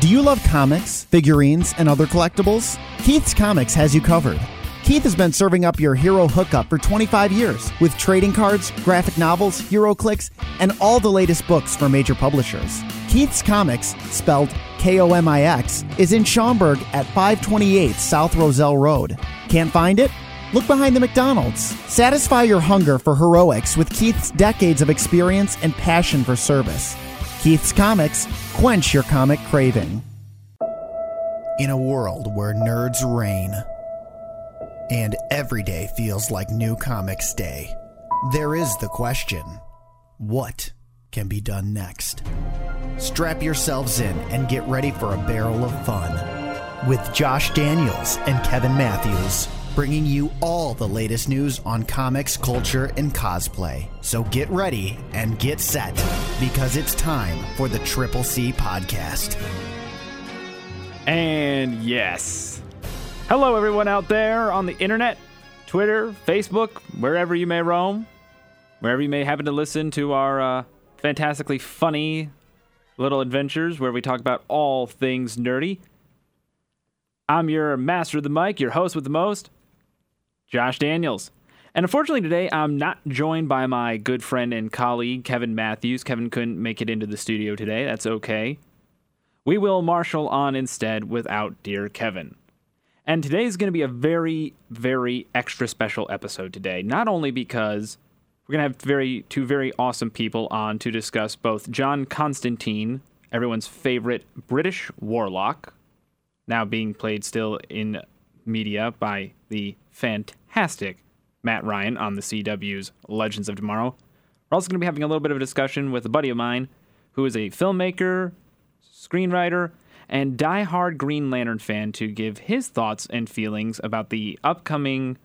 Do you love comics, figurines, and other collectibles? Keith's Komix has you covered. Keith has been serving up your hero hookup for 25 years with trading cards, graphic novels, HeroClix, and all the latest books for major publishers. Keith's Komix, spelled K O M I X, is in Schaumburg at 528 South Roselle Road. Can't find it? Look behind the McDonald's. Satisfy your hunger for heroics with Keith's decades of experience and passion for service. Keith's Komix, quench your comic craving. In a world where nerds reign and every day feels like New Comics Day, there is the question what can be done next? Strap yourselves in and get ready for a barrel of fun with Josh Daniels and Kevin Matthews, bringing you all the latest news on comics, culture, and cosplay. So get ready and get set because it's time for the Triple C podcast. And yes. Hello, everyone out there on the internet, Twitter, Facebook, wherever you may roam, wherever you may happen to listen to our uh, fantastically funny little adventures where we talk about all things nerdy. I'm your master of the mic, your host with the most, Josh Daniels. And unfortunately, today I'm not joined by my good friend and colleague, Kevin Matthews. Kevin couldn't make it into the studio today. That's okay. We will marshal on instead without dear Kevin. And today is going to be a very, very extra special episode today. Not only because we're going to have very two very awesome people on to discuss both John Constantine, everyone's favorite British warlock, now being played still in media by the fantastic Matt Ryan on the CW's Legends of Tomorrow. We're also going to be having a little bit of a discussion with a buddy of mine who is a filmmaker, screenwriter, and die-hard Green Lantern fan to give his thoughts and feelings about the upcoming,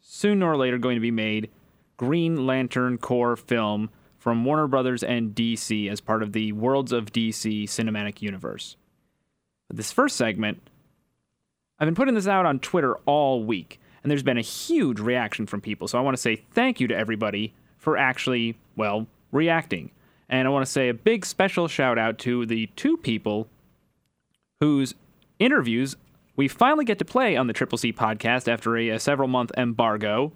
sooner or later going to be made, Green Lantern Corps film from Warner Brothers and DC as part of the Worlds of DC cinematic universe. But this first segment, I've been putting this out on Twitter all week, and there's been a huge reaction from people. So I want to say thank you to everybody for actually, well, reacting. And I want to say a big special shout out to the two people whose interviews we finally get to play on the Triple C podcast after a, a several month embargo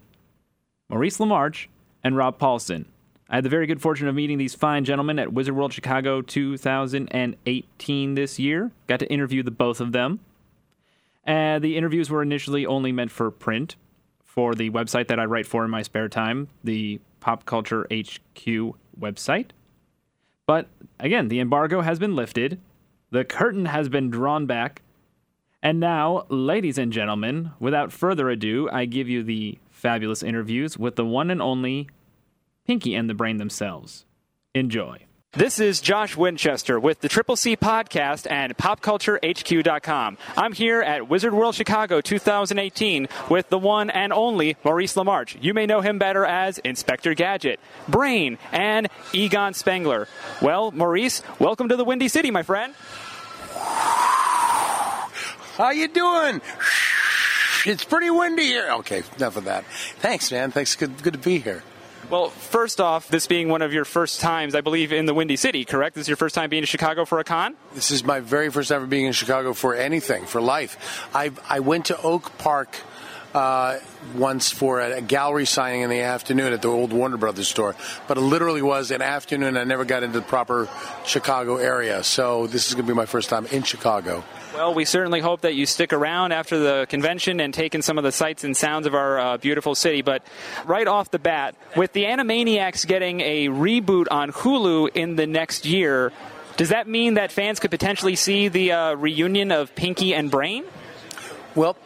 Maurice LaMarche and Rob Paulsen. I had the very good fortune of meeting these fine gentlemen at Wizard World Chicago 2018 this year. Got to interview the both of them. Uh, the interviews were initially only meant for print for the website that I write for in my spare time, the Pop Culture HQ website. But again, the embargo has been lifted, the curtain has been drawn back, and now, ladies and gentlemen, without further ado, I give you the fabulous interviews with the one and only Pinky and the Brain themselves. Enjoy. This is Josh Winchester with the Triple C Podcast and PopCultureHQ.com. I'm here at Wizard World Chicago 2018 with the one and only Maurice LaMarche. You may know him better as Inspector Gadget, Brain, and Egon Spengler. Well, Maurice, welcome to the Windy City, my friend. How you doing? It's pretty windy here. Okay, enough of that. Thanks, man. Thanks. Good, good to be here. Well, first off, this being one of your first times, I believe, in the Windy City, correct? This is your first time being in Chicago for a con? This is my very first ever being in Chicago for anything, for life. I I went to Oak Park uh, once for a, a gallery signing in the afternoon at the old Warner Brothers store, but it literally was an afternoon. I never got into the proper Chicago area, so this is going to be my first time in Chicago. Well, we certainly hope that you stick around after the convention and take in some of the sights and sounds of our uh, beautiful city. But right off the bat, with the Animaniacs getting a reboot on Hulu in the next year, does that mean that fans could potentially see the uh, reunion of Pinky and Brain? Well,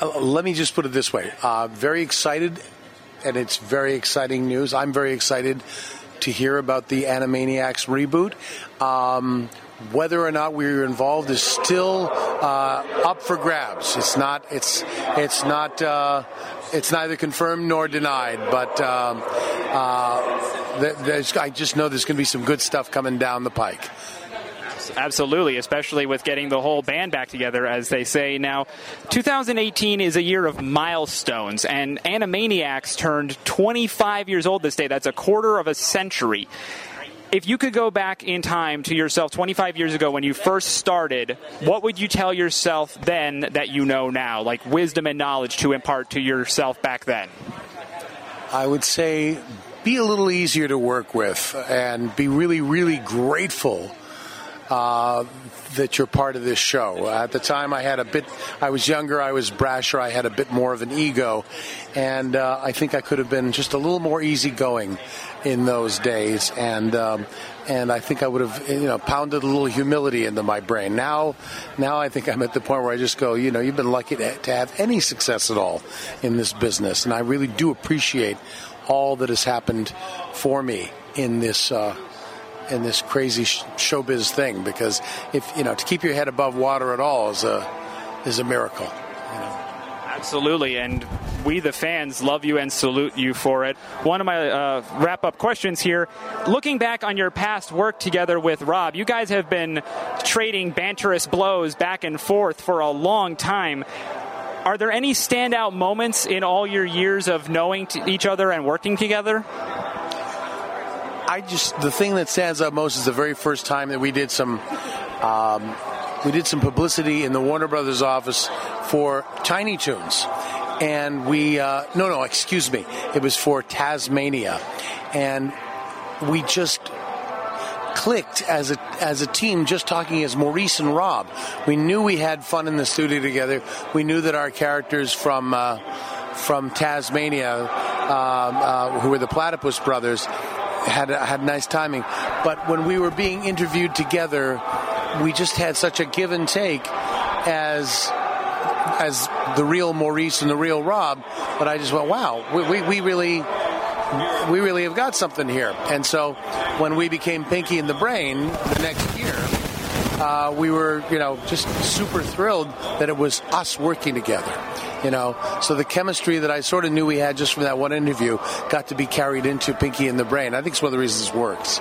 uh, let me just put it this way: uh, very excited, and it's very exciting news. I'm very excited to hear about the Animaniacs reboot. Um, whether or not we were involved is still uh, up for grabs. It's not. It's it's not. Uh, it's neither confirmed nor denied. But um, uh, I just know there's going to be some good stuff coming down the pike. Absolutely, especially with getting the whole band back together, as they say. Now, 2018 is a year of milestones, and Animaniacs turned 25 years old this day. That's a quarter of a century if you could go back in time to yourself 25 years ago when you first started, what would you tell yourself then that you know now, like wisdom and knowledge to impart to yourself back then? I would say be a little easier to work with and be really, really grateful uh, that you're part of this show. At the time, I had a bit, I was younger, I was brasher, I had a bit more of an ego, and uh, I think I could have been just a little more easygoing in those days, and um, and I think I would have you know pounded a little humility into my brain. Now, now I think I'm at the point where I just go, you know, you've been lucky to, to have any success at all in this business, and I really do appreciate all that has happened for me in this. Uh, in this crazy showbiz thing because if you know to keep your head above water at all is a is a miracle. You know? Absolutely, and we, the fans, love you and salute you for it. One of my uh, wrap up questions here looking back on your past work together with Rob, you guys have been trading banterous blows back and forth for a long time. Are there any standout moments in all your years of knowing each other and working together? I just the thing that stands out most is the very first time that we did some um, we did some publicity in the Warner Brothers office for Tiny Toons, and we uh, no no excuse me it was for Taz-Mania, and we just clicked as a as a team just talking as Maurice and Rob. We knew we had fun in the studio together. We knew that our characters from uh, from Taz-Mania, um, uh, who were the Platypus brothers, had had nice timing. But when we were being interviewed together, we just had such a give and take as as the real Maurice and the real Rob. But I just went, wow, we, we, we really we really have got something here. And so when we became Pinky and the Brain the next year, uh, we were, you know, just super thrilled that it was us working together. You know, so the chemistry that I sort of knew we had just from that one interview got to be carried into Pinky and the Brain. I think it's one of the reasons it works.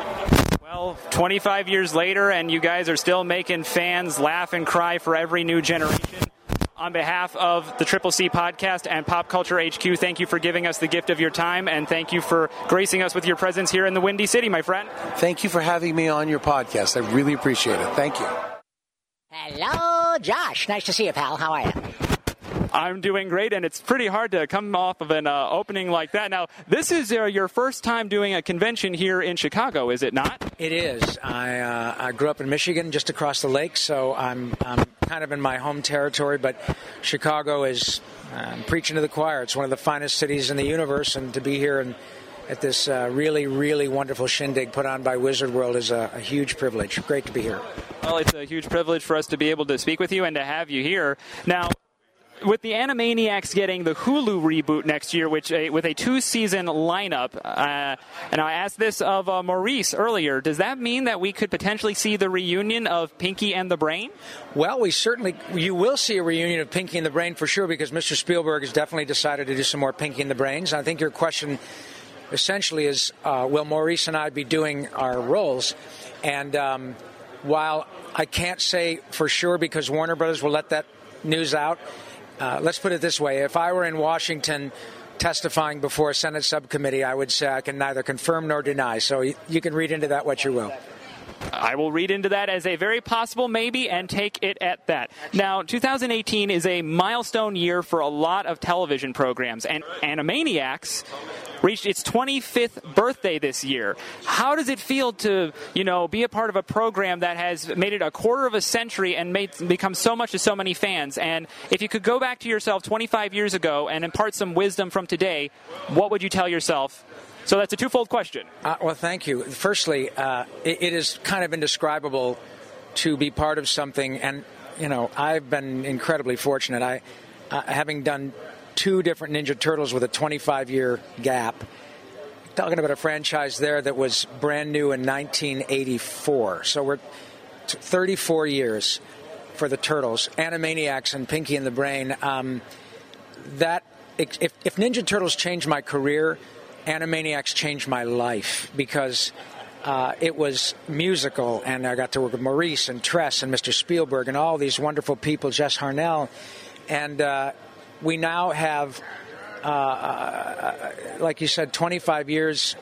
Well, 25 years later, and you guys are still making fans laugh and cry for every new generation. On behalf of the Triple C podcast and Pop Culture HQ, thank you for giving us the gift of your time and thank you for gracing us with your presence here in the Windy City, my friend. Thank you for having me on your podcast. I really appreciate it. Thank you. Hello, Josh. Nice to see you, pal. How are you? I'm doing great, and it's pretty hard to come off of an uh, opening like that. Now, this is uh, your first time doing a convention here in Chicago, is it not? It is. I, uh, I grew up in Michigan, just across the lake, so I'm, I'm kind of in my home territory. But Chicago is I'm preaching to the choir. It's one of the finest cities in the universe, and to be here and at this uh, really, really wonderful shindig put on by Wizard World is a, a, huge privilege. Great to be here. Well, it's a huge privilege for us to be able to speak with you and to have you here. Now, with the Animaniacs getting the Hulu reboot next year, which uh, with a two-season lineup, uh, and I asked this of uh, Maurice earlier. Does that mean that we could potentially see the reunion of Pinky and the Brain? Well, we certainly you will see a reunion of Pinky and the Brain for sure, because Mr. Spielberg has definitely decided to do some more Pinky and the Brains. I think your question essentially is, uh, will Maurice and I be doing our roles? And um, while I can't say for sure because Warner Brothers will let that news out uh, let's put it this way if I were in Washington testifying before a Senate subcommittee, I would say I can neither confirm nor deny. So you, you can read into that what you will. I will read into that as a very possible maybe and take it at that. Now, 2018 is a milestone year for a lot of television programs, and Animaniacs reached its 25th birthday this year. How does it feel to, you know, be a part of a program that has made it a quarter of a century and made become so much to so many fans? And if you could go back to yourself 25 years ago and impart some wisdom from today, what would you tell yourself so that's a twofold question. Uh, well, thank you. Firstly, uh, it, it is kind of indescribable to be part of something, and you know, I've been incredibly fortunate. I, uh, having done two different Ninja Turtles with a 25 year gap. Talking about a franchise there that was brand new in 1984. So we're t- 34 years for the Turtles, Animaniacs, and Pinky and the Brain. Um, that if, if Ninja Turtles changed my career, Animaniacs changed my life because uh, it was musical, and I got to work with Maurice and Tress and Mr. Spielberg and all these wonderful people, Jess Harnell, and uh, we now have, uh, uh like you said, 25 years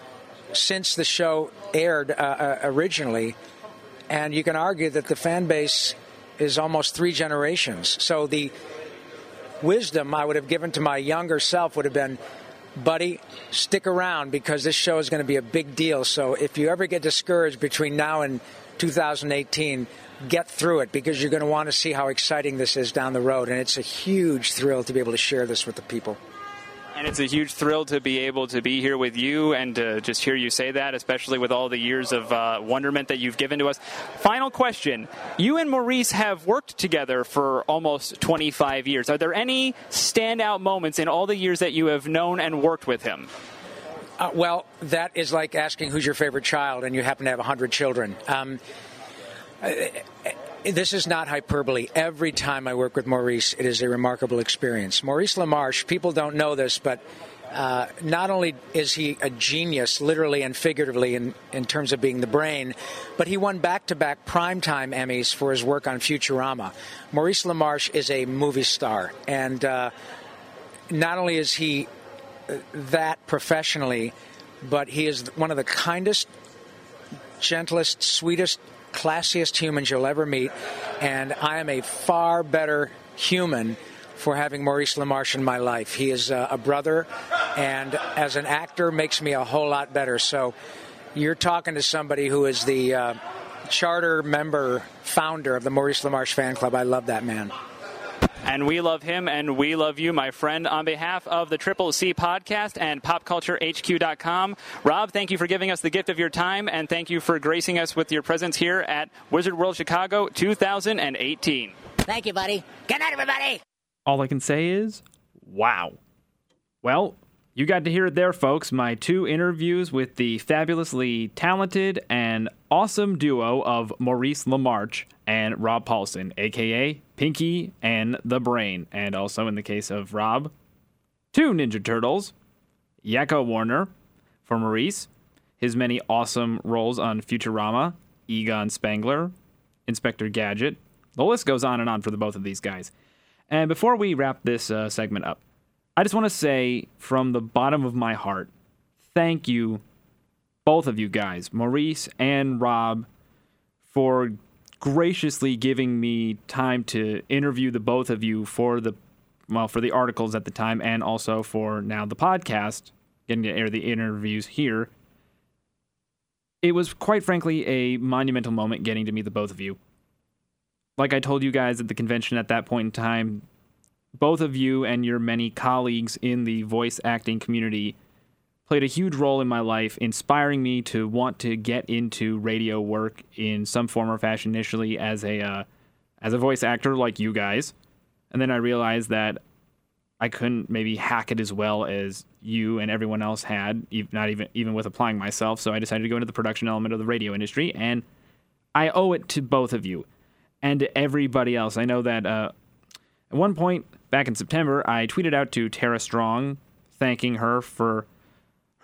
since the show aired uh, uh, originally, and you can argue that the fan base is almost three generations. So the wisdom I would have given to my younger self would have been, buddy, stick around because this show is going to be a big deal. So if you ever get discouraged between now and 2018, get through it because you're going to want to see how exciting this is down the road. And it's a huge thrill to be able to share this with the people. And it's a huge thrill to be able to be here with you and to just hear you say that, especially with all the years of uh, wonderment that you've given to us. Final question. You and Maurice have worked together for almost 25 years. Are there any standout moments in all the years that you have known and worked with him? Uh, well, that is like asking who's your favorite child, and you happen to have 100 children. Um, this is not hyperbole. Every time I work with Maurice, it is a remarkable experience. Maurice LaMarche, people don't know this, but uh, not only is he a genius, literally and figuratively, in, in terms of being the brain, but he won back to back primetime Emmys for his work on Futurama. Maurice LaMarche is a movie star, and uh, not only is he uh, that professionally, but he is one of the kindest, gentlest, sweetest classiest humans you'll ever meet, and I am a far better human for having Maurice LaMarche in my life. He is a, a brother, and as an actor, makes me a whole lot better. So, you're talking to somebody who is the uh, charter member, founder of the Maurice LaMarche fan club. I love that man. And we love him and we love you, my friend. On behalf of the Triple C podcast and popculturehq.com, Rob, thank you for giving us the gift of your time and thank you for gracing us with your presence here at Wizard World Chicago 2018. Thank you, buddy. Good night, everybody. All I can say is, wow. Well, you got to hear it there, folks. My two interviews with the fabulously talented and awesome duo of Maurice LaMarche and Rob Paulsen, aka Pinky and the Brain. And also, in the case of Rob, two Ninja Turtles, Yakko Warner for Maurice, his many awesome roles on Futurama, Egon Spengler, Inspector Gadget. The list goes on and on for the both of these guys. And before we wrap this uh, segment up, I just want to say from the bottom of my heart, thank you, both of you guys, Maurice and Rob, for graciously giving me time to interview the both of you for the well for the articles at the time and also for now the podcast getting to air the interviews here. It was quite frankly a monumental moment getting to meet the both of you. Like i told you guys at the convention at that point in time both of you and your many colleagues in the voice acting community played a huge role in my life, inspiring me to want to get into radio work in some form or fashion. Initially, as a uh, as a voice actor like you guys, and then I realized that I couldn't maybe hack it as well as you and everyone else had, not even even with applying myself. So I decided to go into the production element of the radio industry, and I owe it to both of you and to everybody else. I know that uh, at one point back in September, I tweeted out to Tara Strong, thanking her for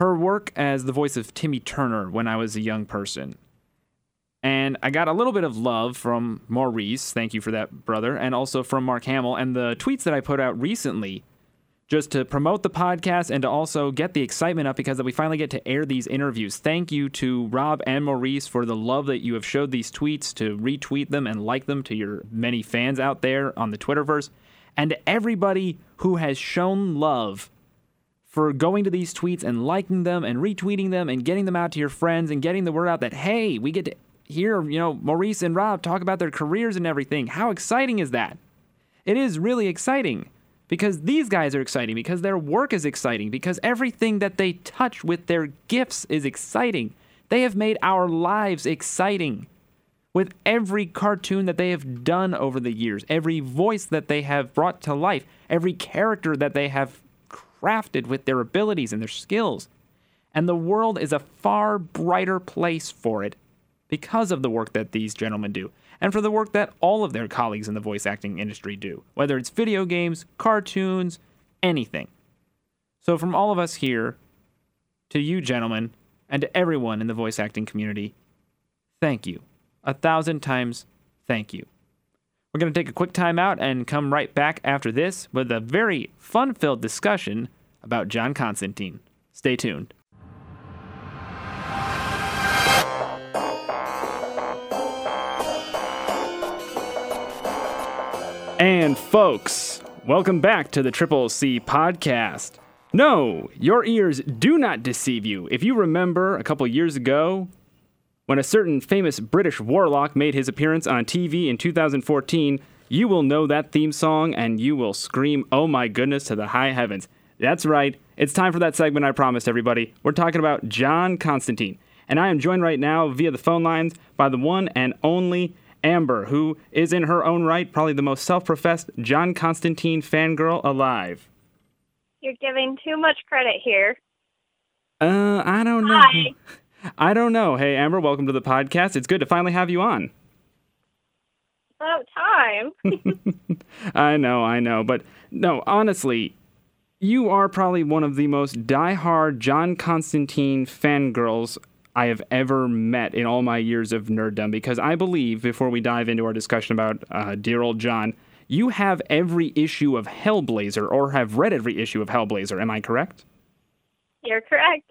her work as the voice of Timmy Turner when I was a young person. And I got a little bit of love from Maurice, thank you for that, brother, and also from Mark Hamill. And the tweets that I put out recently, just to promote the podcast and to also get the excitement up because we finally get to air these interviews. Thank you to Rob and Maurice for the love that you have showed these tweets, to retweet them and like them to your many fans out there on the Twitterverse, and to everybody who has shown love for going to these tweets and liking them and retweeting them and getting them out to your friends and getting the word out that, hey, we get to hear, you know, Maurice and Rob talk about their careers and everything. How exciting is that? It is really exciting because these guys are exciting, because their work is exciting, because everything that they touch with their gifts is exciting. They have made our lives exciting with every cartoon that they have done over the years, every voice that they have brought to life, every character that they have crafted with their abilities and their skills. And the world is a far brighter place for it because of the work that these gentlemen do. and for the work that all of their colleagues in the voice acting industry do, whether it's video games, cartoons, anything. So, from all of us here, to you, gentlemen, and to everyone in the voice acting community, thank you. A thousand times thank you. We're going to take a quick time out and come right back after this with a very fun filled discussion about John Constantine. Stay tuned. And folks, welcome back to the Triple C podcast. No, your ears do not deceive you. If you remember a couple years ago, when a certain famous British warlock made his appearance on TV in 2014, you will know that theme song and you will scream, oh my goodness, to the high heavens. That's right, it's time for that segment I promised everybody. We're talking about John Constantine. And I am joined right now via the phone lines by the one and only Amber, who is in her own right probably the most self professed John Constantine fangirl alive. You're giving too much credit here. Uh, I don't know. Hi. I don't know. Hey, Amber, welcome to the podcast. It's good to finally have you on. About time. I know, I know. But no, honestly, you are probably one of the most diehard John Constantine fangirls I have ever met in all my years of nerddom because I believe, before we dive into our discussion about uh, dear old John, you have every issue of Hellblazer or have read every issue of Hellblazer. Am I correct? You're correct.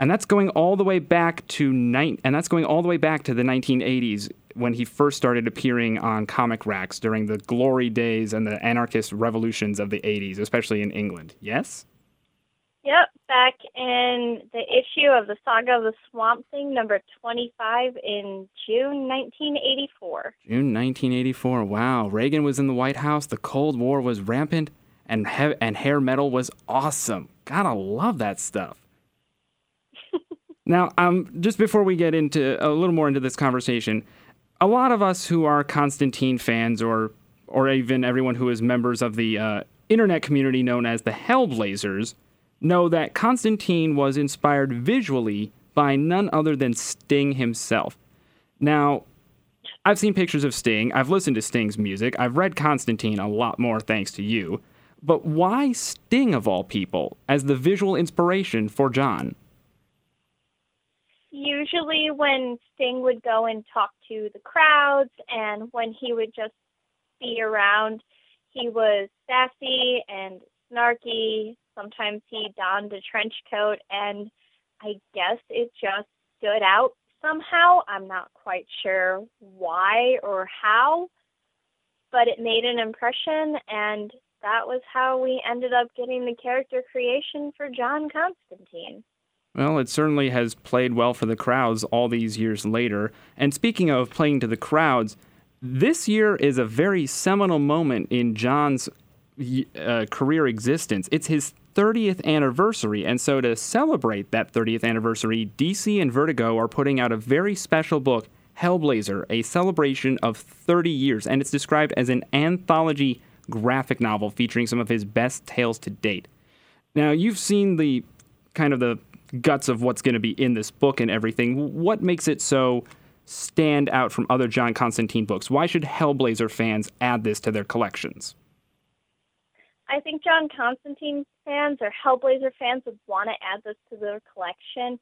And that's going all the way back to nine, and that's going all the way back to the 1980s when he first started appearing on comic racks during the glory days and the anarchist revolutions of the 80s, especially in England. Yes. Yep, back in the issue of the Saga of the Swamp Thing, number 25 in June 1984. June 1984. Wow, Reagan was in the White House. The Cold War was rampant, and he- and hair metal was awesome. Gotta love that stuff. Now, um, just before we get into a little more into this conversation, a lot of us who are Constantine fans, or or even everyone who is members of the uh, internet community known as the Hellblazers, know that Constantine was inspired visually by none other than Sting himself. Now, I've seen pictures of Sting, I've listened to Sting's music, I've read Constantine a lot more thanks to you. But why Sting of all people as the visual inspiration for John? Usually, when Sting would go and talk to the crowds, and when he would just be around, he was sassy and snarky. Sometimes he donned a trench coat, and I guess it just stood out somehow. I'm not quite sure why or how, but it made an impression, and that was how we ended up getting the character creation for John Constantine. Well, it certainly has played well for the crowds all these years later. And speaking of playing to the crowds, this year is a very seminal moment in John's uh, career existence. It's his 30th anniversary, and so to celebrate that 30th anniversary, DC and Vertigo are putting out a very special book, Hellblazer, a celebration of 30 years, and it's described as an anthology graphic novel featuring some of his best tales to date. Now, you've seen the kind of the guts of what's going to be in this book and everything. What makes it so stand out from other John Constantine books? Why should Hellblazer fans add this to their collections? I think John Constantine fans or Hellblazer fans would want to add this to their collection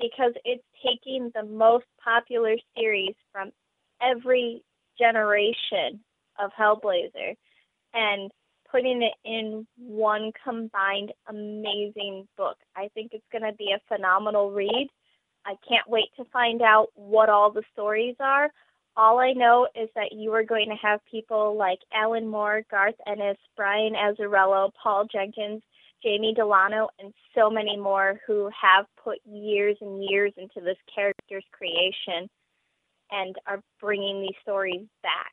because it's taking the most popular series from every generation of Hellblazer and putting it in one combined amazing book. I think it's going to be a phenomenal read. I can't wait to find out what all the stories are. All I know is that you are going to have people like Alan Moore, Garth Ennis, Brian Azzarello, Paul Jenkins, Jamie Delano, and so many more who have put years and years into this character's creation and are bringing these stories back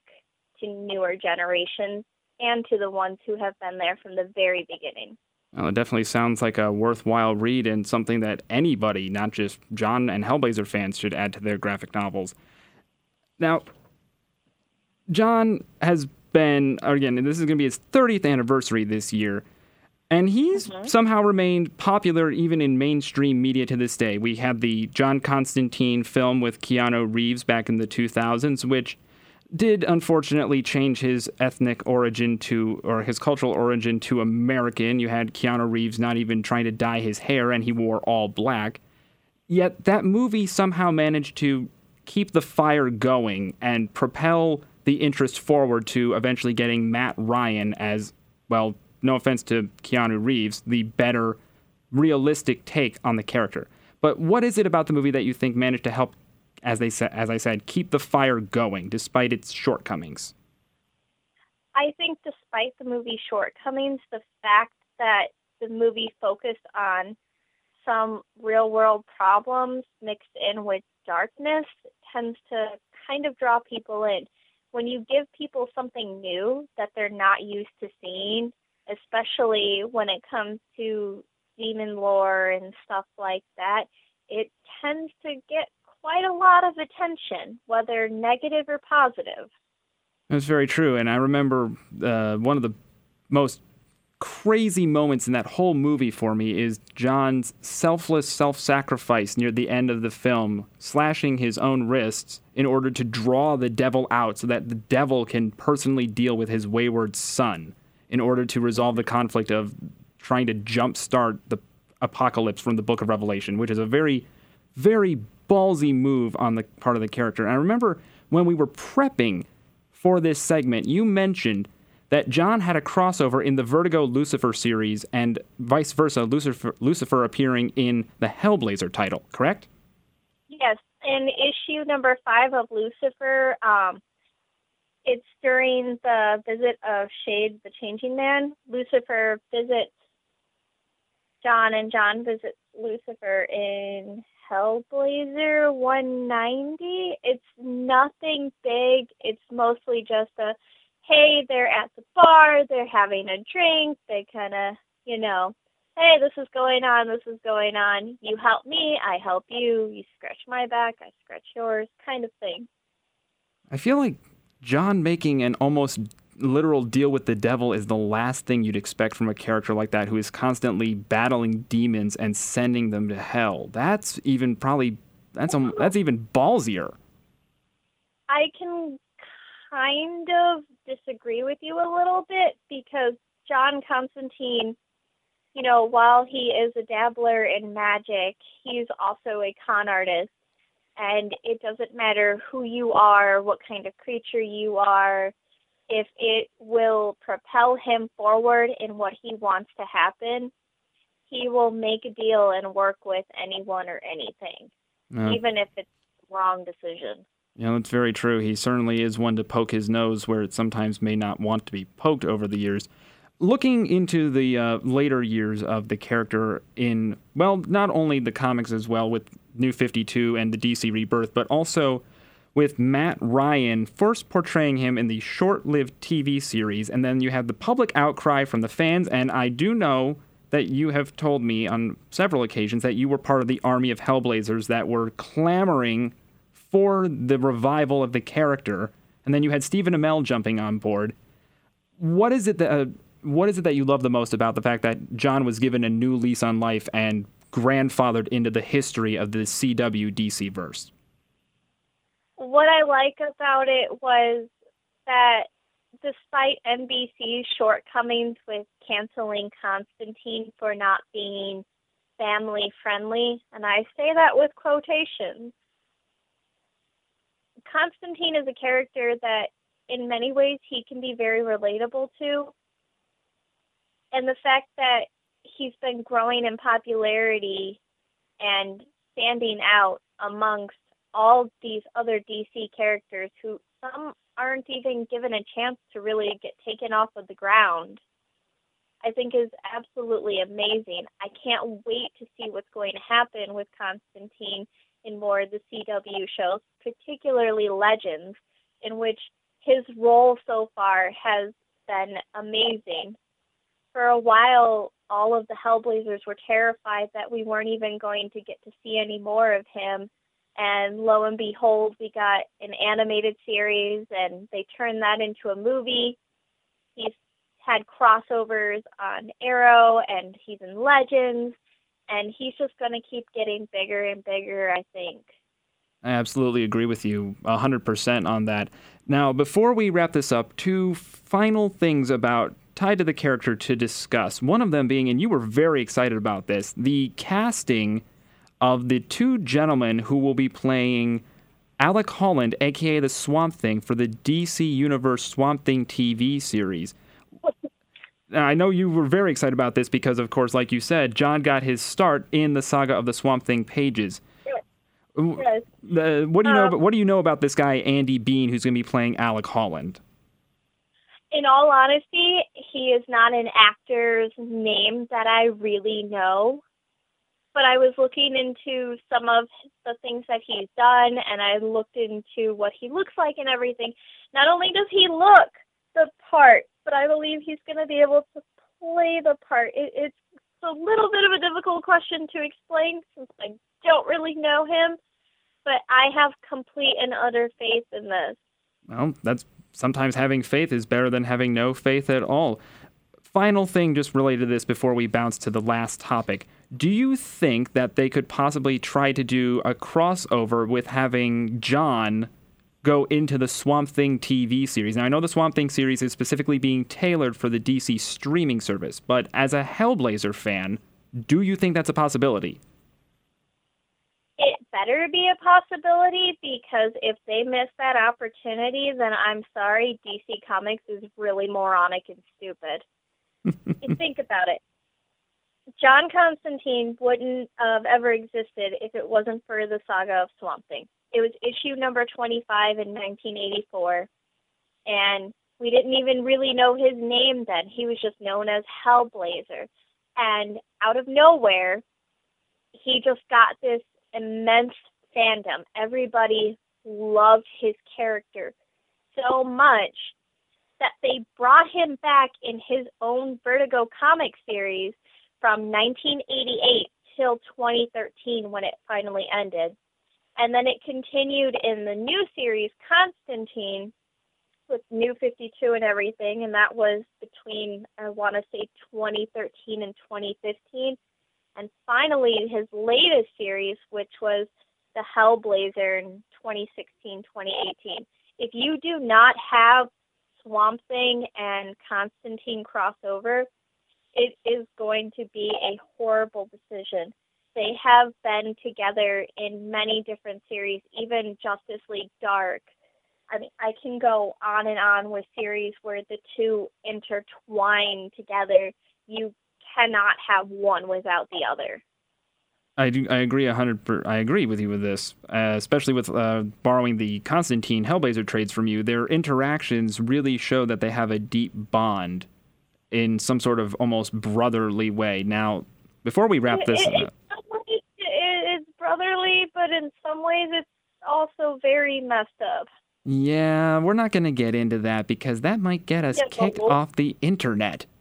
to newer generations and to the ones who have been there from the very beginning. Well, it definitely sounds like a worthwhile read and something that anybody, not just John and Hellblazer fans, should add to their graphic novels. Now, John has been, again, this is going to be his 30th anniversary this year, and he's Mhm. somehow remained popular even in mainstream media to this day. We had the John Constantine film with Keanu Reeves back in the 2000s, which did unfortunately change his ethnic origin to, or his cultural origin to American. You had Keanu Reeves not even trying to dye his hair, and he wore all black. Yet that movie somehow managed to keep the fire going and propel the interest forward to eventually getting Matt Ryan as, well, no offense to Keanu Reeves, the better realistic take on the character. But what is it about the movie that you think managed to help as they said, as I said, keep the fire going despite its shortcomings? I think, despite the movie's shortcomings, the fact that the movie focused on some real world problems mixed in with darkness tends to kind of draw people in. When you give people something new that they're not used to seeing, especially when it comes to demon lore and stuff like that, it tends to get quite a lot of attention, whether negative or positive. That's very true. And I remember uh, one of the most crazy moments in that whole movie for me is John's selfless self sacrifice near the end of the film, slashing his own wrists in order to draw the devil out so that the devil can personally deal with his wayward son in order to resolve the conflict of trying to jumpstart the apocalypse from the book of Revelation, which is a very, very ballsy move on the part of the character. And I remember when we were prepping for this segment, you mentioned that John had a crossover in the Vertigo Lucifer series and vice versa, Lucifer, Lucifer appearing in the Hellblazer title, correct? Yes. In issue number five of Lucifer, um, it's during the visit of Shade the Changing Man. Lucifer visits John, and John visits Lucifer in Hellblazer 190. It's nothing big. It's mostly just a hey, they're at the bar, they're having a drink, they kind of, you know, hey, this is going on, this is going on. You help me, I help you. You scratch my back, I scratch yours, kind of thing. I feel like John making an almost literal deal with the devil is the last thing you'd expect from a character like that who is constantly battling demons and sending them to hell. That's even probably that's a, that's even ballsier. I can kind of disagree with you a little bit because John Constantine, you know, while he is a dabbler in magic, he's also a con artist. And it doesn't matter who you are, what kind of creature you are, if it will propel him forward in what he wants to happen, he will make a deal and work with anyone or anything, yeah. even if it's wrong decision. Yeah, that's very true. He certainly is one to poke his nose where it sometimes may not want to be poked over the years. Looking into the uh, later years of the character in, well, not only the comics as well with New 52 and the DC Rebirth, but also with Matt Ryan first portraying him in the short lived TV series, and then you had the public outcry from the fans. And I do know that you have told me on several occasions that you were part of the army of Hellblazers that were clamoring for the revival of the character. And then you had Stephen Amell jumping on board. What is it that. Uh, what is it that you love the most about the fact that John was given a new lease on life and grandfathered into the history of the CW DC verse? What I like about it was that despite NBC's shortcomings with canceling Constantine for not being family friendly, and I say that with quotations, Constantine is a character that in many ways he can be very relatable to. And the fact that he's been growing in popularity and standing out amongst all these other DC characters who some aren't even given a chance to really get taken off of the ground. I think is absolutely amazing. I can't wait to see what's going to happen with Constantine in more of the CW shows, particularly Legends, in which his role so far has been amazing. For a while, all of the Hellblazers were terrified that we weren't even going to get to see any more of him and lo and behold, we got an animated series, and they turned that into a movie. He's had crossovers on Arrow, and he's in Legends, and he's just going to keep getting bigger and bigger, I think. I absolutely agree with you 100% on that. Now, before we wrap this up, two final things about tied to the character to discuss. One of them being, and you were very excited about this, the casting of the two gentlemen who will be playing Alec Holland, aka the Swamp Thing, for the DC Universe Swamp Thing TV series. I know you were very excited about this because, of course, like you said, John got his start in the saga of the Swamp Thing pages. Yes. Uh, what do you know? Um, What do you know about this guy Andy Bean, who's going to be playing Alec Holland? In all honesty, he is not an actor's name that I really know. But I was looking into some of the things that he's done, and I looked into what he looks like and everything. Not only does he look the part, but I believe he's going to be able to play the part. It, it's a little bit of a difficult question to explain since I don't really know him, but I have complete and utter faith in this. Well, that's sometimes having faith is better than having no faith at all. Final thing, just related to this before we bounce to the last topic. Do you think that they could possibly try to do a crossover with having John go into the Swamp Thing TV series? Now, I know the Swamp Thing series is specifically being tailored for the DC streaming service, but as a Hellblazer fan, do you think that's a possibility? it better be a possibility because if they miss that opportunity, then I'm sorry, DC Comics is really moronic and stupid. Think about it. John Constantine wouldn't have ever existed if it wasn't for the saga of Swamp Thing. It was issue number 25 in 1984, and we didn't even really know his name then. He was just known as Hellblazer. And out of nowhere, he just got this immense fandom. Everybody loved his character so much that they brought him back in his own Vertigo comic series from 1988 till 2013 when it finally ended. And then it continued in the new series, Constantine, with New 52 and everything, and that was between, I want to say, 2013 and 2015 and finally his latest series, which was the Hellblazer in 2016 2018. If you do not have Swamp Thing and Constantine crossover, it is going to be a horrible decision. They have been together in many different series, even Justice League Dark. I mean, I can go on and on with series where the two intertwine together. You cannot have one without the other. I do. I agree a hundred. I agree with you with this, uh, especially with uh, borrowing the Constantine Hellblazer trades from you. Their interactions really show that they have a deep bond in some sort of almost brotherly way. Now, before we wrap this, it, it, it, it's brotherly, but in some ways, it's also very messed up. Yeah, we're not going to get into that because that might get us Yeah, kicked well- off the internet.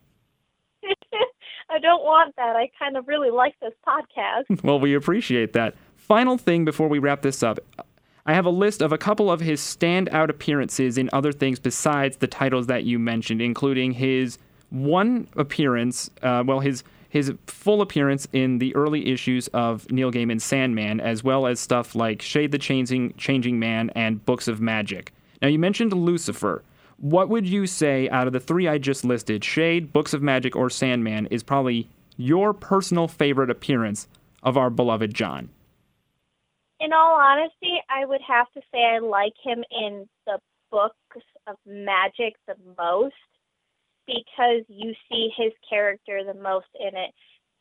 I don't want that. I kind of really like this podcast. well, we appreciate that. Final thing before we wrap this up. I have a list of a couple of his standout appearances in other things besides the titles that you mentioned, including his one appearance, uh, well, his his full appearance in the early issues of Neil Gaiman's Sandman, as well as stuff like Shade the Changing, Changing Man and Books of Magic. Now, you mentioned Lucifer. What would you say out of the three I just listed, Shade, Books of Magic, or Sandman, is probably your personal favorite appearance of our beloved John? In all honesty, I would have to say I like him in the books of magic the most because you see his character the most in it.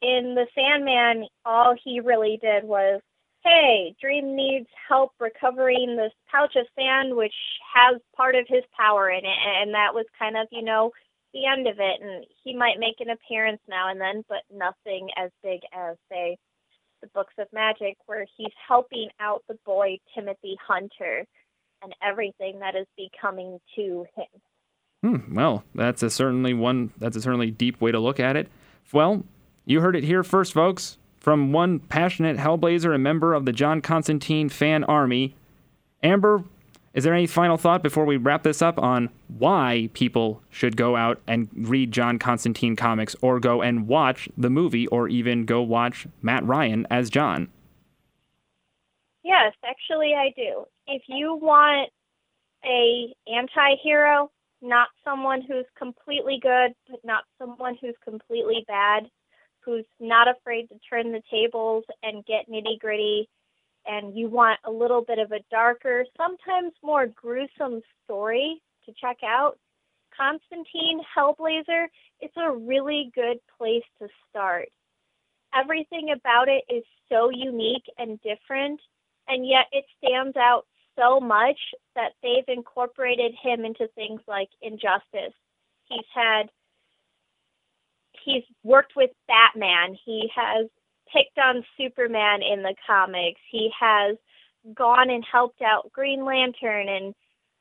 In the Sandman, all he really did was, hey, Dream needs help recovering this pouch of sand, which has part of his power in it. And that was kind of, you know, the end of it. And he might make an appearance now and then, but nothing as big as, say, the Books of Magic, where he's helping out the boy Timothy Hunter and everything that is becoming to him. Hmm, well, that's a certainly one. That's a certainly deep way to look at it. Well, you heard it here first, folks, from one passionate Hellblazer and member of the John Constantine fan army. Amber, is there any final thought before we wrap this up on why people should go out and read John Constantine comics, or go and watch the movie, or even go watch Matt Ryan as John? Yes, actually I do. If you want a anti-hero, not someone who's completely good, but not someone who's completely bad, who's not afraid to turn the tables and get nitty-gritty, and you want a little bit of a darker, sometimes more gruesome story to check out, Constantine Hellblazer, it's a really good place to start. Everything about it is so unique and different, and yet it stands out so much that they've incorporated him into things like Injustice. He's had he's worked with Batman. He has picked on Superman in the comics. He has gone and helped out Green Lantern and a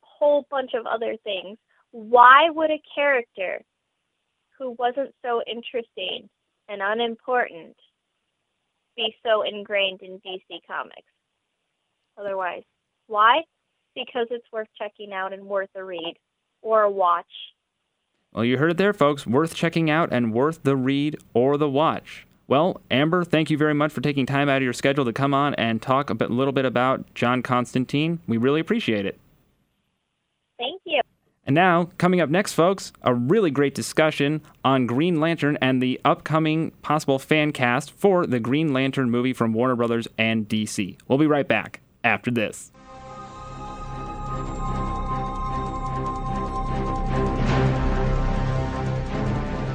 whole bunch of other things. Why would a character who wasn't so interesting and unimportant be so ingrained in DC Comics? Otherwise, why? Because it's worth checking out and worth a read or a watch. Well, you heard it there, folks. Worth checking out and worth the read or the watch. Well, Amber, thank you very much for taking time out of your schedule to come on and talk a bit, little bit about John Constantine. We really appreciate it. Thank you. And now, coming up next, folks, a really great discussion on Green Lantern and the upcoming possible fan cast for the Green Lantern movie from Warner Brothers and DC. We'll be right back after this.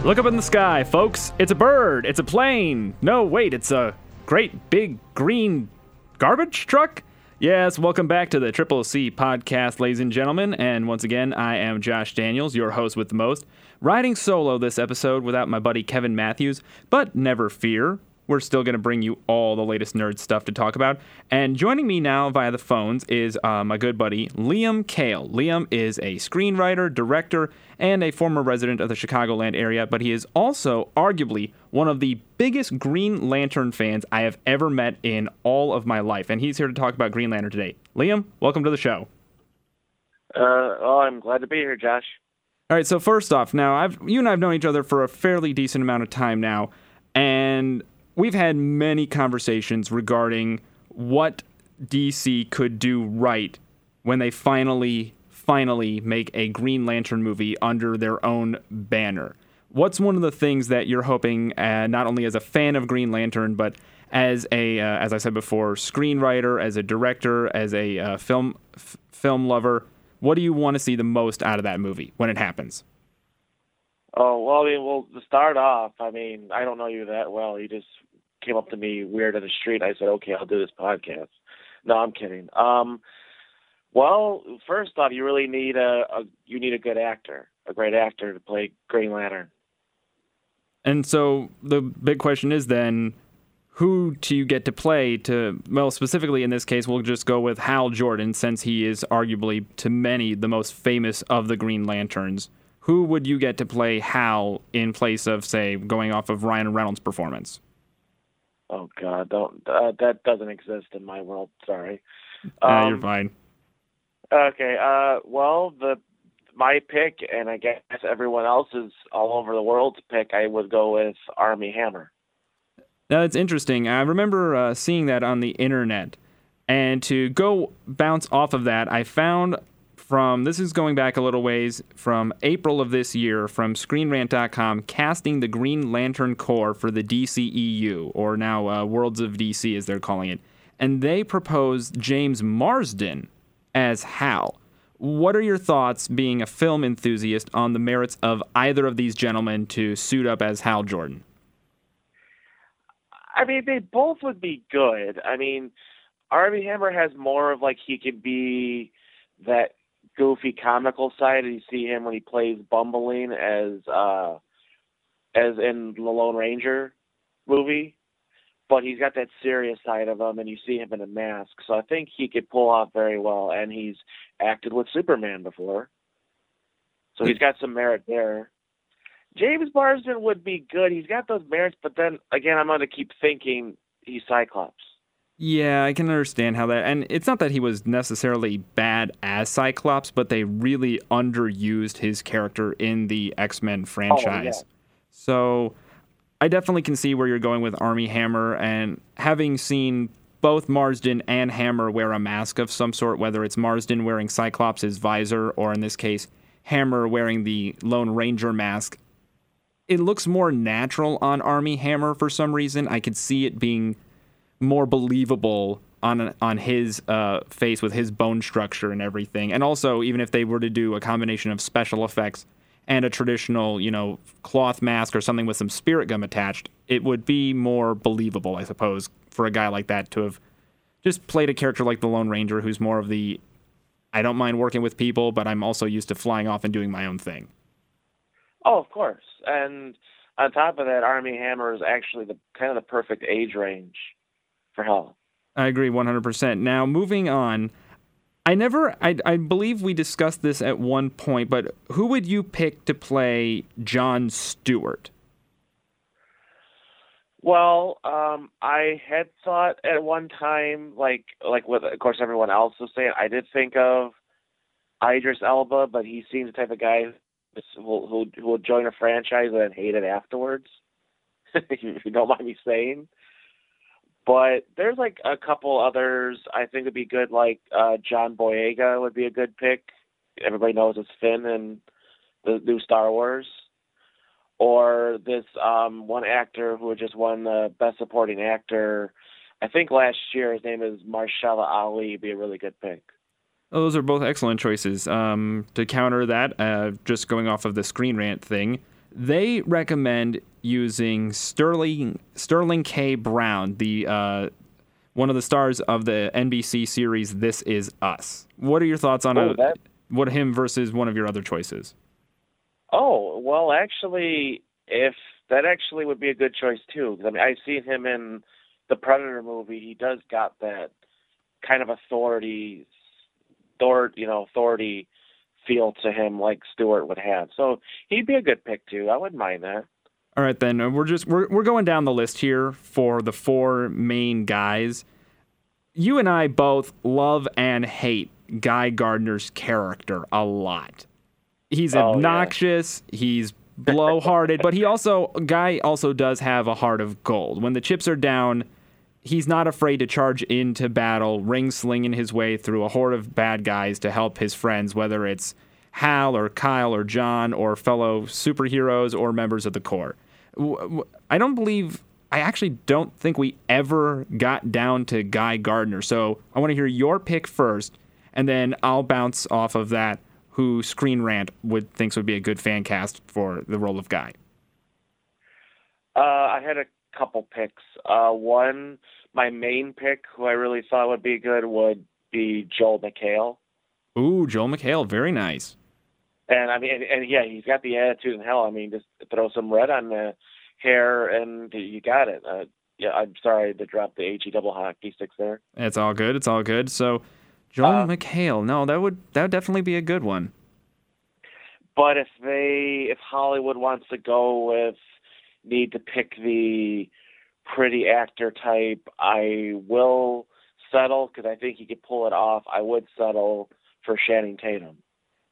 Look up in the sky, folks. It's a bird. It's a plane. No, wait, it's a great big green garbage truck? Yes, welcome back to the Triple C podcast, ladies and gentlemen. And once again, I am Josh Daniels, your host with the most, riding solo this episode without my buddy Kevin Matthews. But never fear, we're still going to bring you all the latest nerd stuff to talk about. And joining me now via the phones is uh, my good buddy Liam Kale. Liam is a screenwriter, director, and a former resident of the Chicagoland area, but he is also arguably one of the biggest Green Lantern fans I have ever met in all of my life. And he's here to talk about Green Lantern today. Liam, welcome to the show. Uh, oh, I'm glad to be here, Josh. All right, so first off, now I've you and I have known each other for a fairly decent amount of time now, and we've had many conversations regarding what DC could do right when they finally finally make a Green Lantern movie under their own banner. What's one of the things that you're hoping, uh, not only as a fan of Green Lantern, but as a, uh, as I said before, screenwriter, as a director, as a uh, film f- film lover? What do you want to see the most out of that movie when it happens? Oh well, I mean, well to start off, I mean, I don't know you that well. You just came up to me weird in the street. I said, okay, I'll do this podcast. No, I'm kidding. Um, well, first off, you really need a, a you need a good actor, a great actor to play Green Lantern. And so the big question is then, who do you get to play to? Well, specifically in this case, we'll just go with Hal Jordan, since he is arguably to many the most famous of the Green Lanterns. Who would you get to play Hal in place of, say, going off of Ryan Reynolds' performance? Oh God, don't uh, that doesn't exist in my world. Sorry. Um, you're fine. Okay. Uh, well, the my pick, and I guess everyone else's all over the world's pick, I would go with Armie Hammer. Now it's interesting. I remember uh, seeing that on the internet, and to go bounce off of that, I found from this is going back a little ways from April of this year from ScreenRant.com casting the Green Lantern Corps for the DCEU, or now uh, Worlds of DC as they're calling it, and they proposed James Marsden as Hal. What are your thoughts, being a film enthusiast, on the merits of either of these gentlemen to suit up as Hal Jordan? I mean, they both would be good. I mean, Armie Hammer has more of like he could be that goofy comical side. And you see him when he plays Bumbling as uh as in the Lone Ranger movie but he's got that serious side of him, and you see him in a mask. So I think he could pull off very well, and he's acted with Superman before, so he's got some merit there. James Marsden would be good. He's got those merits, but then again, I'm going to keep thinking he's Cyclops. Yeah, I can understand how that. And it's not that he was necessarily bad as Cyclops, but they really underused his character in the X Men franchise. Oh, yeah. So I definitely can see where you're going with Armie Hammer, and having seen both Marsden and Hammer wear a mask of some sort, whether it's Marsden wearing Cyclops' visor or in this case, Hammer wearing the Lone Ranger mask. It looks more natural on Armie Hammer for some reason. I could see it being more believable on on his uh, face with his bone structure and everything. And also, even if they were to do a combination of special effects and a traditional, you know, cloth mask or something with some spirit gum attached, it would be more believable, I suppose, for a guy like that to have just played a character like the Lone Ranger, who's more of the I don't mind working with people, but I'm also used to flying off and doing my own thing. Oh, of course. And on top of that, Armie Hammer is actually the kind of the perfect age range for Hal. I agree 100%. Now, moving on, I never, I, I believe we discussed this at one point, but who would you pick to play John Stewart? Well, um, I had thought at one time, like like what of course everyone else was saying, I did think of Idris Elba, but he seems the type of guy who who, who will join a franchise and then hate it afterwards. if you don't mind me saying. But there's like a couple others I think would be good, like uh, John Boyega would be a good pick. Everybody knows it's Finn in the new Star Wars or this um, one actor who just won the Best Supporting Actor. I think last year his name is Mahershala Ali. Be a really good pick. Oh, those are both excellent choices. Um, to counter that, uh, just going off of the Screen Rant thing, they recommend using Sterling Sterling K. Brown, the uh, one of the stars of the NBC series This Is Us. What are your thoughts on Oh, a, that- what him versus one of your other choices? Oh well, actually, if that actually would be a good choice too. I mean, I've seen him in the Predator movie. He does got that kind of authority, Thor, you know, authority feel to him like Stewart would have. So he'd be a good pick too. I wouldn't mind that. All right, then we're just we're we're going down the list here for the four main guys. You and I both love and hate Guy Gardner's character a lot. He's Oh, yeah. obnoxious. He's blowharded, but he also Guy also does have a heart of gold. When the chips are down, he's not afraid to charge into battle, ring slinging his way through a horde of bad guys to help his friends, whether it's Hal or Kyle or John or fellow superheroes or members of the Corps. I don't believe, I actually don't think we ever got down to Guy Gardner. So I want to hear your pick first, and then I'll bounce off of that who Screen Rant would thinks would be a good fan cast for the role of Guy. Uh, I had a couple picks. Uh, one, my main pick, who I really thought would be good, would be Joel McHale. Ooh, Joel McHale, very nice. And I mean, and, and yeah, he's got the attitude in hell. I mean, just throw some red on the hair, and you got it. Uh, yeah, I'm sorry to drop the HE double hockey sticks there. It's all good. It's all good. So, Joel Uh, McHale, no, that would that would definitely be a good one. But if they, if Hollywood wants to go with, need to pick the pretty actor type, I will settle because I think he could pull it off. I would settle for Channing Tatum.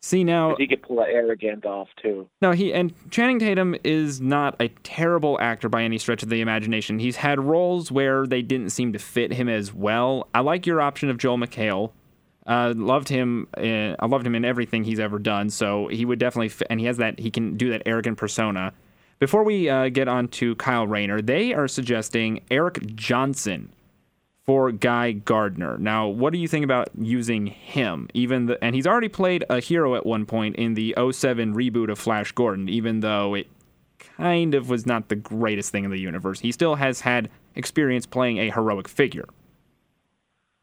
See now, he could pull that arrogant off too. No, he and Channing Tatum is not a terrible actor by any stretch of the imagination. He's had roles where they didn't seem to fit him as well. I like your option of Joel McHale. Uh, loved him. Uh, I loved him in everything he's ever done. So he would definitely, fit, and he has that. He can do that arrogant persona. Before we uh, get on to Kyle Rayner, they are suggesting Eric Johnson for Guy Gardner. Now, what do you think about using him? Even the, and he's already played a hero at one point in the 07 reboot of Flash Gordon, even though it kind of was not the greatest thing in the universe. He still has had experience playing a heroic figure.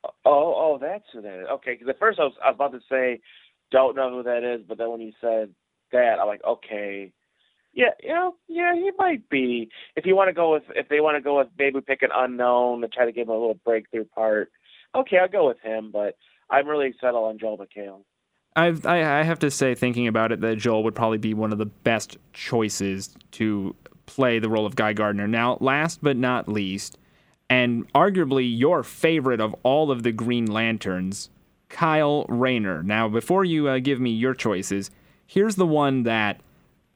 Oh, oh, that's who that is. Okay, because at first I was, I was about to say, don't know who that is, but then when you said that, I'm like, okay, yeah, you know, yeah, he might be. If you want to go with, if they want to go with, maybe pick an unknown to try to give him a little breakthrough part. Okay, I'll go with him, but I'm really settled on Joel McHale. I've, I, I have to say, thinking about it, that Joel would probably be one of the best choices to play the role of Guy Gardner. Now, last but not least, and arguably your favorite of all of the Green Lanterns, Kyle Rayner. Now, before you uh, give me your choices, here's the one that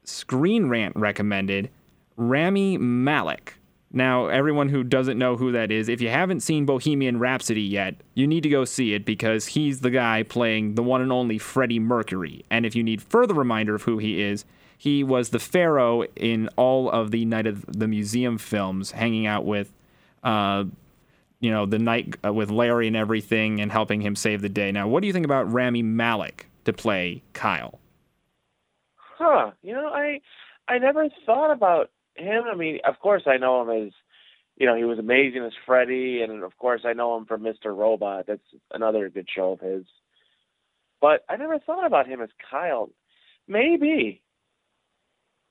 Screen Rant recommended Rami Malek Now, everyone who doesn't know who that is, if you haven't seen Bohemian Rhapsody yet, you need to go see it because he's the guy playing the one and only Freddie Mercury. And if you need further reminder of who he is, he was the Pharaoh in all of the Night of the Museum films, hanging out with, uh, you know, the night uh, with Larry and everything, and helping him save the day. Now, what do you think about Rami Malek to play Kyle? Huh? You know, I I never thought about him. I mean, of course, I know him as, you know, he was amazing as Freddy, and of course, I know him from Mr. Robot. That's another good show of his. But I never thought about him as Kyle. Maybe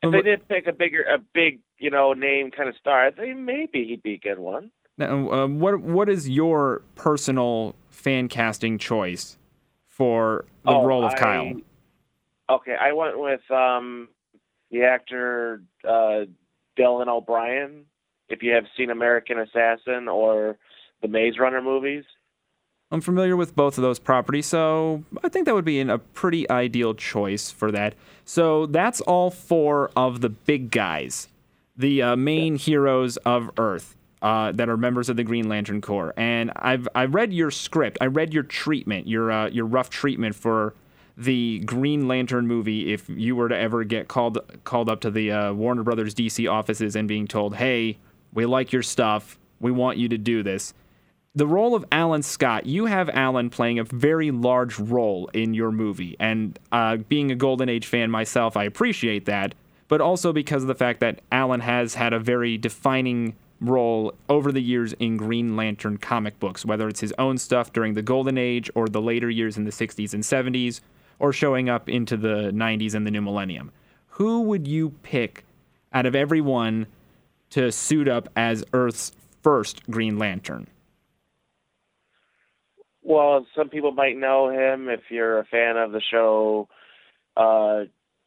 if they did pick a bigger, a big, you know, name kind of star, I think maybe he'd be a good one. Now, uh, what what is your personal fan casting choice for the Oh, role of I- Kyle? Okay, I went with um the actor uh Dylan O'Brien. If you have seen American Assassin or the Maze Runner movies, I'm familiar with both of those properties, so I think that would be a pretty ideal choice for that. So that's all four of the big guys, the uh, main heroes of Earth uh, that are members of the Green Lantern Corps. And I've I read your script, I read your treatment, your uh, your rough treatment for the Green Lantern movie. If you were to ever get called called up to the uh, Warner Brothers DC offices and being told, "Hey, we like your stuff, we want you to do this." the role of Alan Scott, you have Alan playing a very large role in your movie. And uh, being a Golden Age fan myself, I appreciate that. But also because of the fact that Alan has had a very defining role over the years in Green Lantern comic books, whether it's his own stuff during the Golden Age or the later years in the 60s and 70s, or showing up into the 90s and the new millennium. Who would you pick out of everyone to suit up as Earth's first Green Lantern? well, some people might know him if you're a fan of the show uh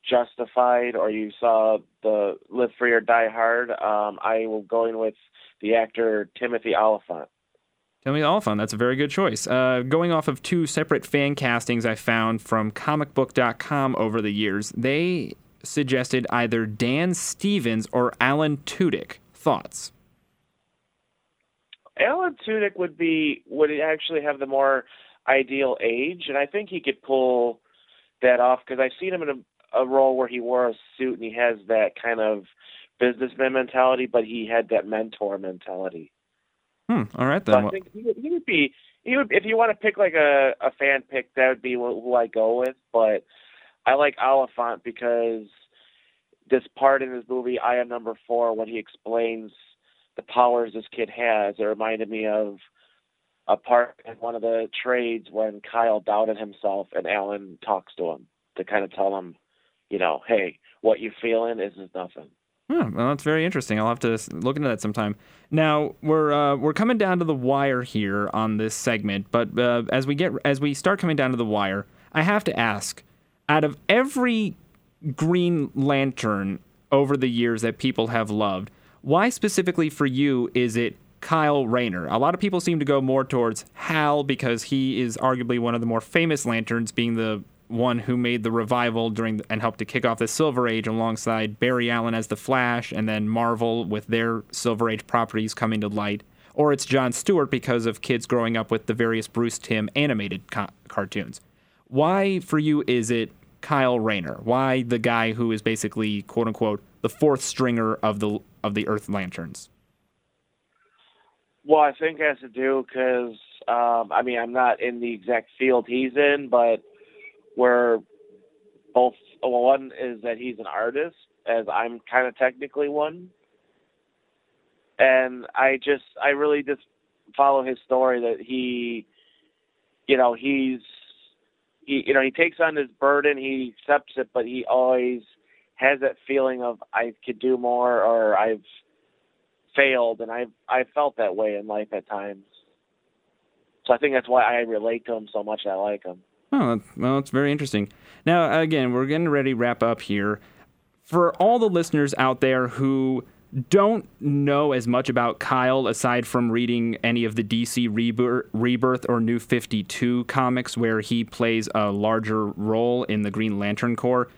Justified or you saw the Live Free or Die Hard. Um, I will going with the actor Timothy Olyphant. Timothy Olyphant, that's a very good choice. Uh, going off of two separate fan castings I found from comicbook.com over the years, they suggested either Dan Stevens or Alan Tudyk. Thoughts? Alan Tudyk would be would actually have the more ideal age, and I think he could pull that off because I've seen him in a, a role where he wore a suit and he has that kind of businessman mentality, but he had that mentor mentality. Hmm. All right So then. I think he would, he would be he would if you want to pick like a a fan pick, that would be who, I go with. But I like Olyphant because this part in his movie, I Am Number Four, when he explains the powers this kid has, it reminded me of a part in one of the trades when Kyle doubted himself and Alan talks to him to kind of tell him, you know, hey, what you feeling is is nothing. Hmm, well, that's very interesting. I'll have to look into that sometime. Now we're uh, we're coming down to the wire here on this segment, but uh, as we get as we start coming down to the wire, I have to ask: out of every Green Lantern over the years that people have loved, why specifically for you is it Kyle Rayner? A lot of people seem to go more towards Hal because he is arguably one of the more famous Lanterns, being the one who made the revival during the, and helped to kick off the Silver Age alongside Barry Allen as the Flash and then Marvel with their Silver Age properties coming to light. Or it's John Stewart because of kids growing up with the various Bruce Timm animated co- cartoons. Why for you is it Kyle Rayner? Why the guy who is basically quote unquote the fourth stringer of the of the Earth Lanterns? Well, I think it has to do because um, I mean I'm not in the exact field he's in, but we're both. One is that he's an artist, as I'm kind of technically one, and I just I really just follow his story that he, you know, he's he you know he takes on this burden, he accepts it, but he always has that feeling of I could do more or I've failed and I've I've felt that way in life at times. So I think that's why I relate to him so much. I like him. Oh, well, it's very interesting. Now, again, we're getting ready to wrap up here. For all the listeners out there who don't know as much about Kyle aside from reading any of the DC Rebirth, Rebirth or New 52 comics where he plays a larger role in the Green Lantern Corps,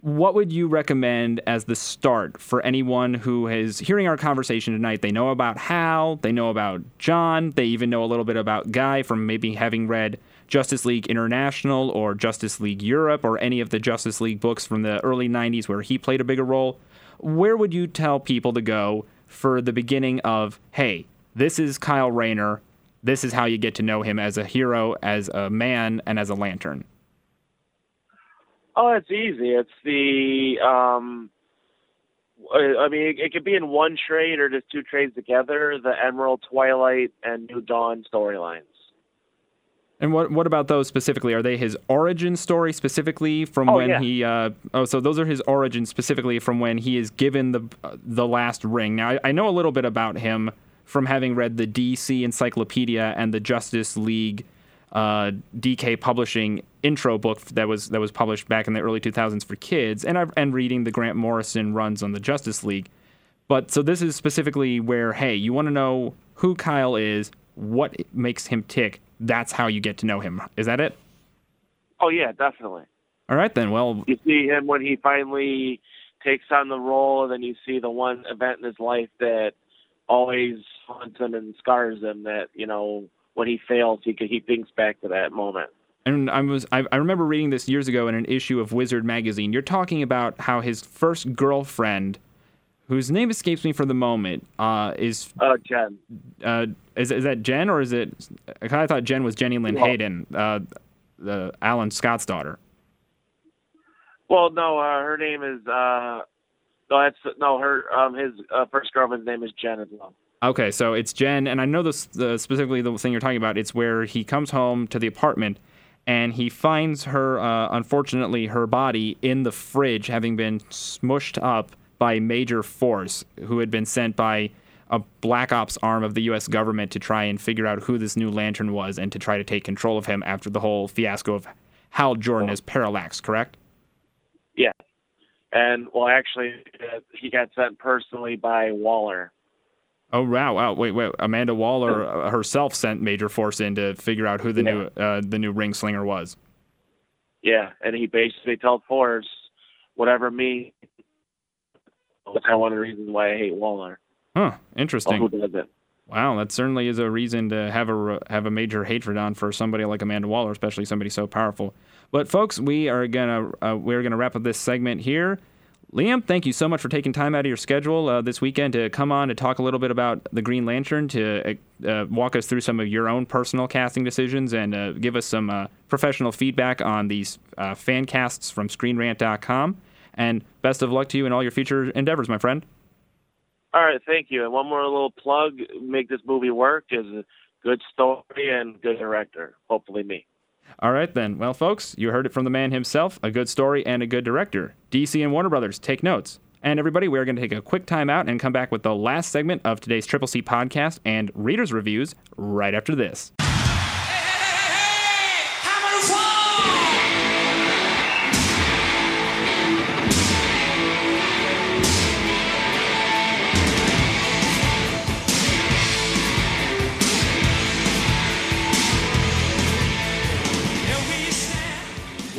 what would you recommend as the start for anyone who is hearing our conversation tonight? They know about Hal, they know about John, they even know a little bit about Guy from maybe having read Justice League International or Justice League Europe or any of the Justice League books from the early 90s where he played a bigger role. Where would you tell people to go for the beginning of, hey, this is Kyle Rayner. This is how you get to know him as a hero, as a man, and as a lantern? Oh, it's easy. It's the um I mean, it, it could be in one trade or just two trades together. The Emerald, Twilight, and New Dawn storylines. And what what about those specifically? Are they his origin story specifically from Oh, when yeah. he? Uh, oh, so those are his origins specifically from when he is given the uh, the last ring. Now I, I know a little bit about him from having read the DC Encyclopedia and the Justice League uh, DK Publishing intro book that was that was published back in the early 2000s for kids, and I, and reading the Grant Morrison runs on the Justice League. But so this is specifically where, hey, you want to know who Kyle is, what makes him tick. That's how you get to know him. Is that it? Oh yeah, definitely. All right then. Well, You see him when he finally takes on the role, and then you see the one event in his life that always haunts him and scars him. That you know when he fails, he he thinks back to that moment. and I was I, I remember reading this years ago in an issue of Wizard magazine. You're talking about how his first girlfriend, whose name escapes me for the moment, uh, is Uh, Jen. uh, is is that Jen or is it? I thought Jen was Jenny Lynn Well- Hayden, uh, the Alan Scott's daughter. Well, no, uh, her name is uh, no, that's no her um his uh, first girlfriend's name is Jen as well. Okay, so it's Jen, and I know this the, specifically the thing you're talking about. It's where he comes home to the apartment, and he finds her, uh, unfortunately, her body in the fridge, having been smushed up by Major Force, who had been sent by a Black Ops arm of the U.S. government to try and figure out who this new Lantern was, and to try to take control of him after the whole fiasco of Hal Jordan as Parallax. Correct? Yeah, and well, actually, uh, he got sent personally by Waller. Oh wow, wow! Wait, wait. Amanda Waller uh, herself sent Major Force in to figure out who the new uh, the new ring slinger was. Yeah, and he basically told Force, whatever me. That's kind of one of the reasons why I hate Waller. Huh? Interesting. who does it? Wow, that certainly is a reason to have a have a major hatred on for somebody like Amanda Waller, especially somebody so powerful. But folks, we are gonna uh, we're gonna wrap up this segment here. Liam, thank you so much for taking time out of your schedule uh, this weekend to come on to talk a little bit about the Green Lantern, to uh, walk us through some of your own personal casting decisions, and uh, give us some uh, professional feedback on these uh, fan casts from ScreenRant.com. And best of luck to you in all your future endeavors, my friend. All right, thank you. And one more little plug: make this movie work is a good story and good director. Hopefully, me. All right, then. Well, folks, you heard it from the man himself a good story and a good director. DC and Warner Brothers, take notes. And everybody, we're going to take a quick time out and come back with the last segment of today's Triple C podcast and readers' reviews right after this.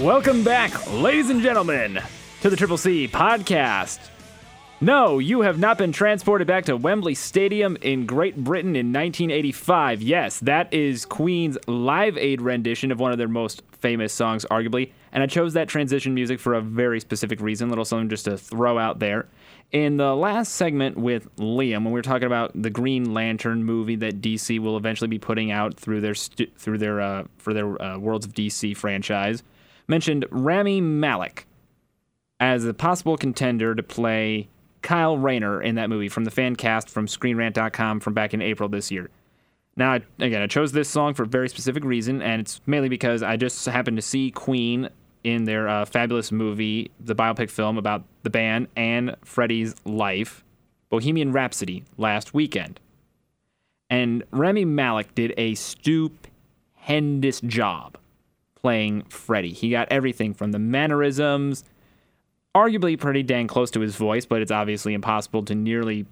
Welcome back, ladies and gentlemen, to the Triple C podcast. No, you have not been transported back to Wembley Stadium in Great Britain in 1985. Yes, that is Queen's Live Aid rendition of one of their most famous songs, arguably. And I chose that transition music for a very specific reason, little something just to throw out there. In the last segment with Liam, when we were talking about the Green Lantern movie that DC will eventually be putting out through their stu- through their uh, for their uh, Worlds of DC franchise, mentioned Rami Malek as a possible contender to play Kyle Rayner in that movie from the fan cast from ScreenRant.com from back in April this year. Now, again, I chose this song for a very specific reason, and it's mainly because I just happened to see Queen in their uh, fabulous movie, the biopic film about the band and Freddie's life, Bohemian Rhapsody, last weekend. And Rami Malek did a stupendous job playing Freddie. He got everything from the mannerisms, arguably pretty dang close to his voice, but it's obviously impossible to nearly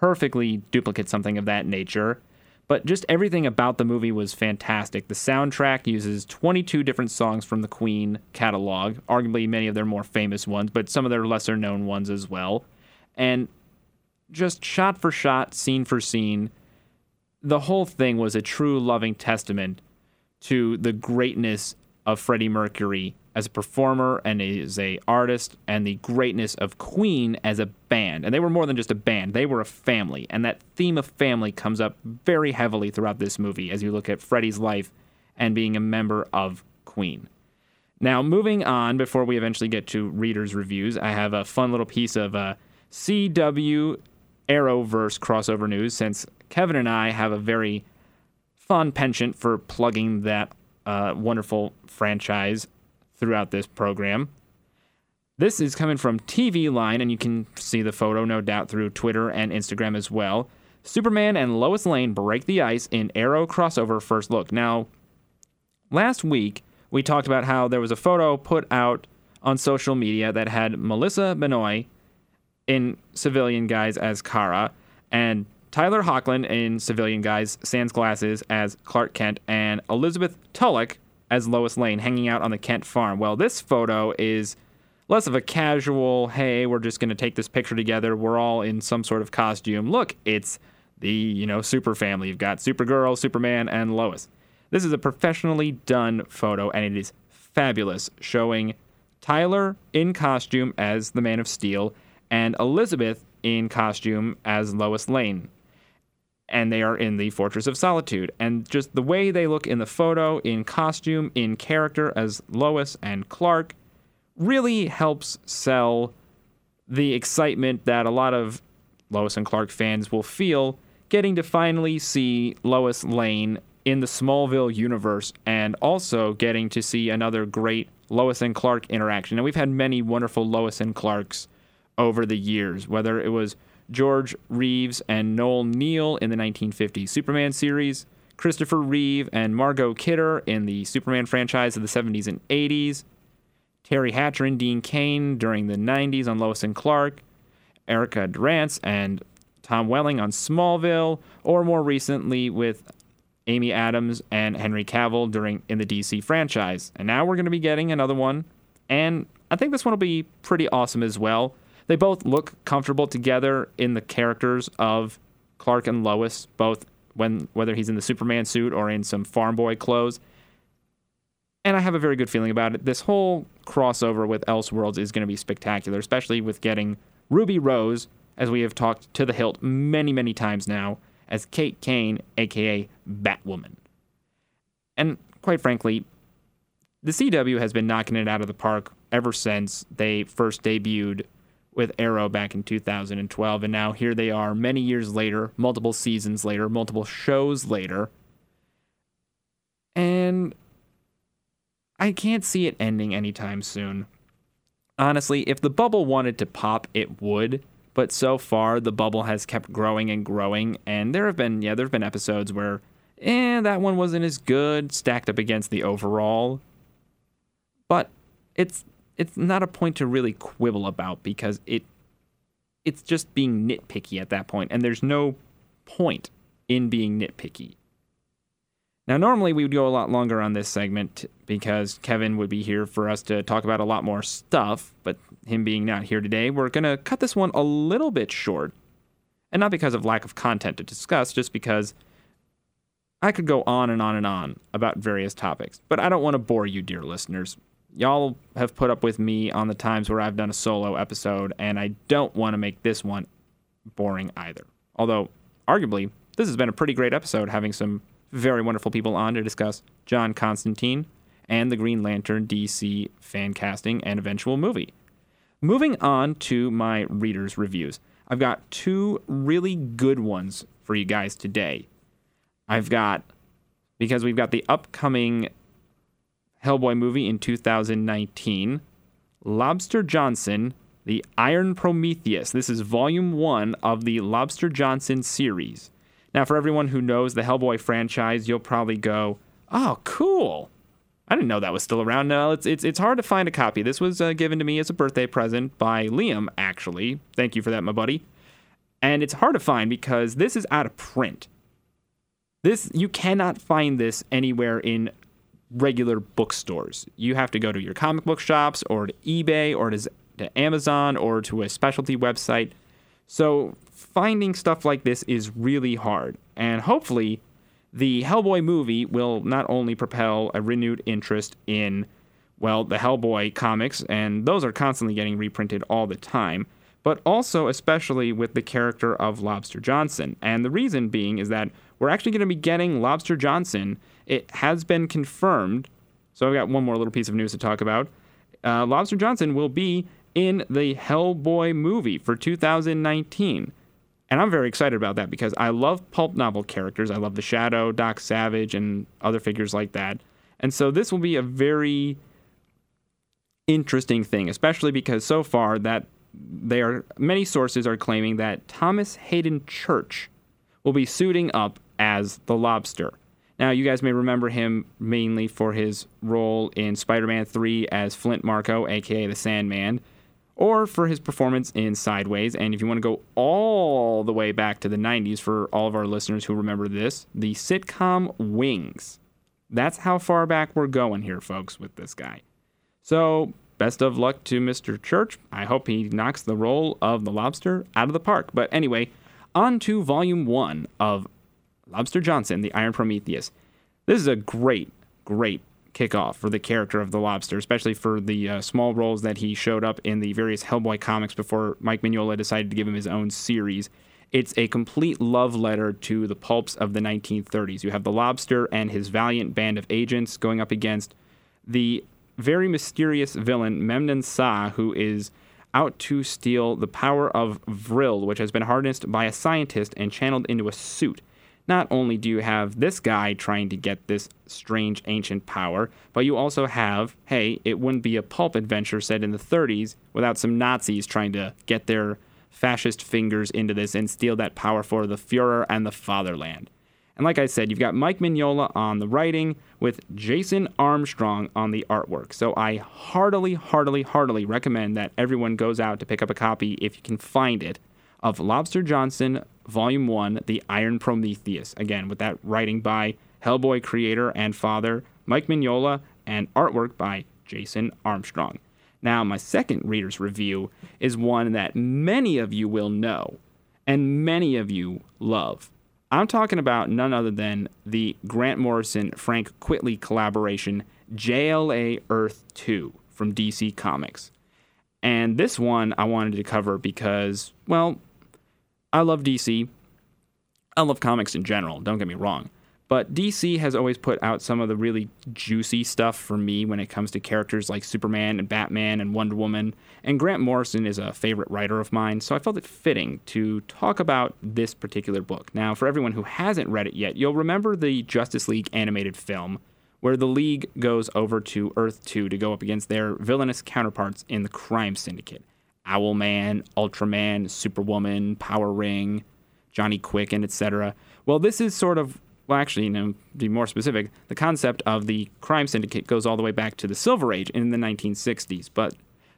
perfectly duplicate something of that nature. But just everything about the movie was fantastic. The soundtrack uses 22 different songs from the Queen catalog, arguably many of their more famous ones, but some of their lesser known ones as well. And just shot for shot, scene for scene, the whole thing was a true loving testament to the greatness of Freddie Mercury as a performer and as a artist and the greatness of Queen as a band. And they were more than just a band, they were a family. And that theme of family comes up very heavily throughout this movie as you look at Freddie's life and being a member of Queen. Now, moving on before we eventually get to readers' reviews, I have a fun little piece of uh, CW Arrowverse crossover news since Kevin and I have a very fun penchant for plugging that uh, wonderful franchise throughout this program. This is coming from TV Line, and you can see the photo, no doubt, through Twitter and Instagram as well. Superman and Lois Lane break the ice in Arrow crossover first look. Now, last week, we talked about how there was a photo put out on social media that had Melissa Benoist in civilian guise as Kara and Tyler Hoechlin in civilian guise, sans glasses as Clark Kent, and Elizabeth Tulloch as Lois Lane hanging out on the Kent farm. Well, this photo is less of a casual, hey, we're just going to take this picture together. We're all in some sort of costume. Look, it's the, you know, super family. You've got Supergirl, Superman, and Lois. This is a professionally done photo, and it is fabulous, showing Tyler in costume as the Man of Steel and Elizabeth in costume as Lois Lane and they are in the Fortress of Solitude. And just the way they look in the photo, in costume, in character as Lois and Clark, really helps sell the excitement that a lot of Lois and Clark fans will feel getting to finally see Lois Lane in the Smallville universe and also getting to see another great Lois and Clark interaction. And we've had many wonderful Lois and Clarks over the years, whether it was George Reeves and Noel Neill in the 1950s Superman series, Christopher Reeve and Margot Kidder in the Superman franchise of the 70s and 80s, Teri Hatcher and Dean Cain during the 90s on Lois and Clark, Erica Durance and Tom Welling on Smallville, or more recently with Amy Adams and Henry Cavill during in the DC franchise. And now we're going to be getting another one, and I think this one will be pretty awesome as well. They both look comfortable together in the characters of Clark and Lois, both when whether he's in the Superman suit or in some farm boy clothes. And I have a very good feeling about it. This whole crossover with Elseworlds is going to be spectacular, especially with getting Ruby Rose, as we have talked to the hilt many, many times now, as Kate Kane, aka Batwoman. And quite frankly, the CW has been knocking it out of the park ever since they first debuted with Arrow back in 2012. And now here they are, many years later, multiple seasons later, multiple shows later. And I can't see it ending anytime soon. Honestly, if the bubble wanted to pop, it would. But so far, the bubble has kept growing and growing. And there have been, yeah, there have been episodes where, eh, that one wasn't as good, stacked up against the overall. But it's it's not a point to really quibble about because it it's just being nitpicky at that point, and there's no point in being nitpicky. Now, normally we would go a lot longer on this segment because Kevin would be here for us to talk about a lot more stuff, but him being not here today, we're going to cut this one a little bit short. And not because of lack of content to discuss, just because I could go on and on and on about various topics. But I don't want to bore you, dear listeners y'all have put up with me on the times where I've done a solo episode, and I don't want to make this one boring either. Although, arguably, this has been a pretty great episode, having some very wonderful people on to discuss John Constantine and the Green Lantern DC fan casting and eventual movie. Moving on to my readers' reviews, I've got two really good ones for you guys today. I've got, because we've got the upcoming Hellboy movie in 2019. Lobster Johnson, The Iron Prometheus. This is volume one of the Lobster Johnson series. Now, for everyone who knows the Hellboy franchise, you'll probably go, oh, cool. I didn't know that was still around. No, it's it's, it's hard to find a copy. This was uh, given to me as a birthday present by Liam, actually. Thank you for that, my buddy. And it's hard to find because this is out of print. This you cannot find this anywhere in regular bookstores. You have to go to your comic book shops or to eBay or to, to Amazon or to a specialty website. So finding stuff like this is really hard. And hopefully, the Hellboy movie will not only propel a renewed interest in, well, the Hellboy comics, and those are constantly getting reprinted all the time, but also especially with the character of Lobster Johnson. And the reason being is that we're actually going to be getting Lobster Johnson. It has been confirmed. So I've got one more little piece of news to talk about. Uh, Lobster Johnson will be in the Hellboy movie for 2019. And I'm very excited about that because I love pulp novel characters. I love the Shadow, Doc Savage, and other figures like that. And so this will be a very interesting thing, especially because so far that they are many sources are claiming that Thomas Haden Church will be suiting up as the Lobster. Now, you guys may remember him mainly for his role in Spider Man 3 as Flint Marko, aka the Sandman, or for his performance in Sideways. And if you want to go all the way back to the 90s for all of our listeners who remember this, the sitcom Wings. That's how far back we're going here, folks, with this guy. So, best of luck to Mr. Church. I hope he knocks the role of the lobster out of the park. But anyway, on to volume one of Lobster Johnson, the Iron Prometheus. This is a great, great kickoff for the character of the lobster, especially for the uh, small roles that he showed up in the various Hellboy comics before Mike Mignola decided to give him his own series. It's a complete love letter to the pulps of the 1930s. You have the lobster and his valiant band of agents going up against the very mysterious villain Memnan Saa, who is out to steal the power of Vril, which has been harnessed by a scientist and channeled into a suit. Not only do you have this guy trying to get this strange ancient power, but you also have, hey, it wouldn't be a pulp adventure set in the 30s without some Nazis trying to get their fascist fingers into this and steal that power for the Fuhrer and the fatherland. And like I said, you've got Mike Mignola on the writing with Jason Armstrong on the artwork. So I heartily, heartily, heartily recommend that everyone goes out to pick up a copy if you can find it of Lobster Johnson Volume 1, The Iron Prometheus. Again, with that writing by Hellboy creator and father Mike Mignola and artwork by Jason Armstrong. Now, my second reader's review is one that many of you will know and many of you love. I'm talking about none other than the Grant Morrison Frank Quitely collaboration, JLA Earth 2 from DC Comics. And this one I wanted to cover because, well, I love DC. I love comics in general, don't get me wrong. But DC has always put out some of the really juicy stuff for me when it comes to characters like Superman and Batman and Wonder Woman. And Grant Morrison is a favorite writer of mine, so I felt it fitting to talk about this particular book. Now, for everyone who hasn't read it yet, you'll remember the Justice League animated film, where the League goes over to Earth 2 to go up against their villainous counterparts in the crime syndicate. Owlman, Ultraman, Superwoman, Power Ring, Johnny Quick, and etc. Well, this is sort of well, actually, you know, to be more specific, the concept of the crime syndicate goes all the way back to the Silver Age in the 1960s. But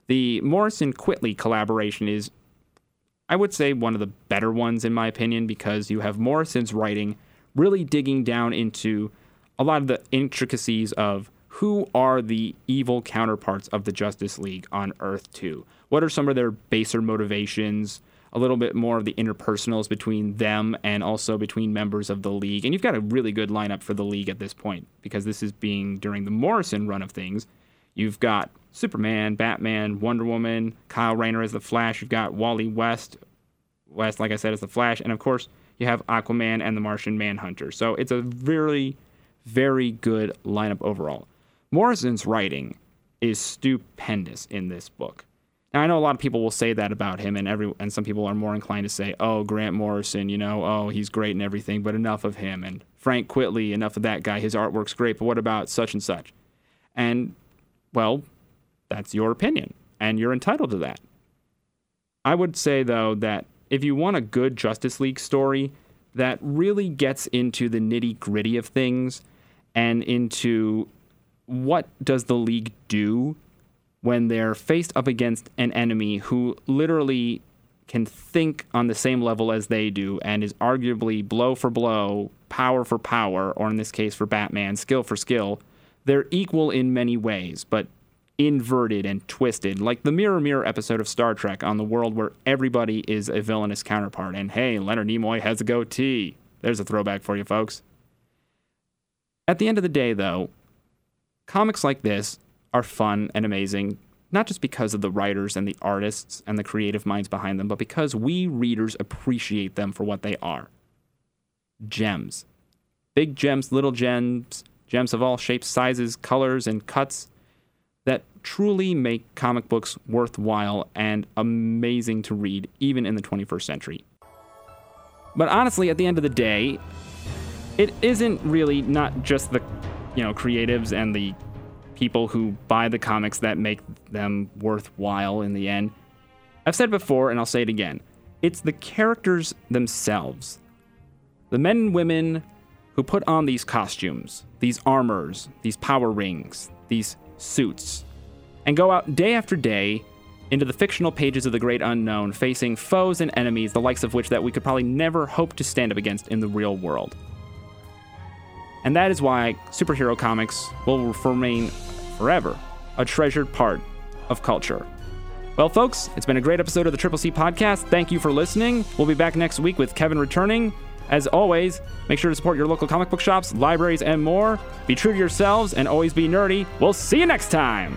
the Morrison Quitely collaboration is, I would say, one of the better ones in my opinion because you have Morrison's writing really digging down into a lot of the intricacies of who are the evil counterparts of the Justice League on Earth 2? What are some of their baser motivations? A little bit more of the interpersonals between them and also between members of the League. And you've got a really good lineup for the League at this point because this is being during the Morrison run of things. You've got Superman, Batman, Wonder Woman, Kyle Rayner as the Flash. You've got Wally West, West, like I said, as the Flash. And of course, you have Aquaman and the Martian Manhunter. So it's a very, very good lineup overall. Morrison's writing is stupendous in this book. Now I know a lot of people will say that about him, and every and some people are more inclined to say, "Oh, Grant Morrison, you know, oh he's great and everything," but enough of him. And Frank Quitely, enough of that guy. His artwork's great, but what about such and such? And well, that's your opinion, and you're entitled to that. I would say though that if you want a good Justice League story that really gets into the nitty gritty of things and into what does the league do when they're faced up against an enemy who literally can think on the same level as they do and is arguably blow for blow, power for power, or in this case for Batman, skill for skill, they're equal in many ways, but inverted and twisted, like the Mirror Mirror episode of Star Trek on the world where everybody is a villainous counterpart. And hey, Leonard Nimoy has a goatee. There's a throwback for you, folks. At the end of the day, though, comics like this are fun and amazing, not just because of the writers and the artists and the creative minds behind them, but because we readers appreciate them for what they are gems. Big gems, little gems, gems of all shapes, sizes, colors, and cuts that truly make comic books worthwhile and amazing to read, even in the 21st century. But honestly, at the end of the day, it isn't really not just the you know creatives and the people who buy the comics that make them worthwhile in the end. I've said before and I'll say it again. It's the characters themselves. The men and women who put on these costumes, these armors, these power rings, these suits, and go out day after day into the fictional pages of the great unknown, facing foes and enemies, the likes of which that we could probably never hope to stand up against in the real world. And that is why superhero comics will remain forever a treasured part of culture. Well, folks, it's been a great episode of the Triple C podcast. Thank you for listening. We'll be back next week with Kevin returning. As always, make sure to support your local comic book shops, libraries, and more. Be true to yourselves and always be nerdy. We'll see you next time.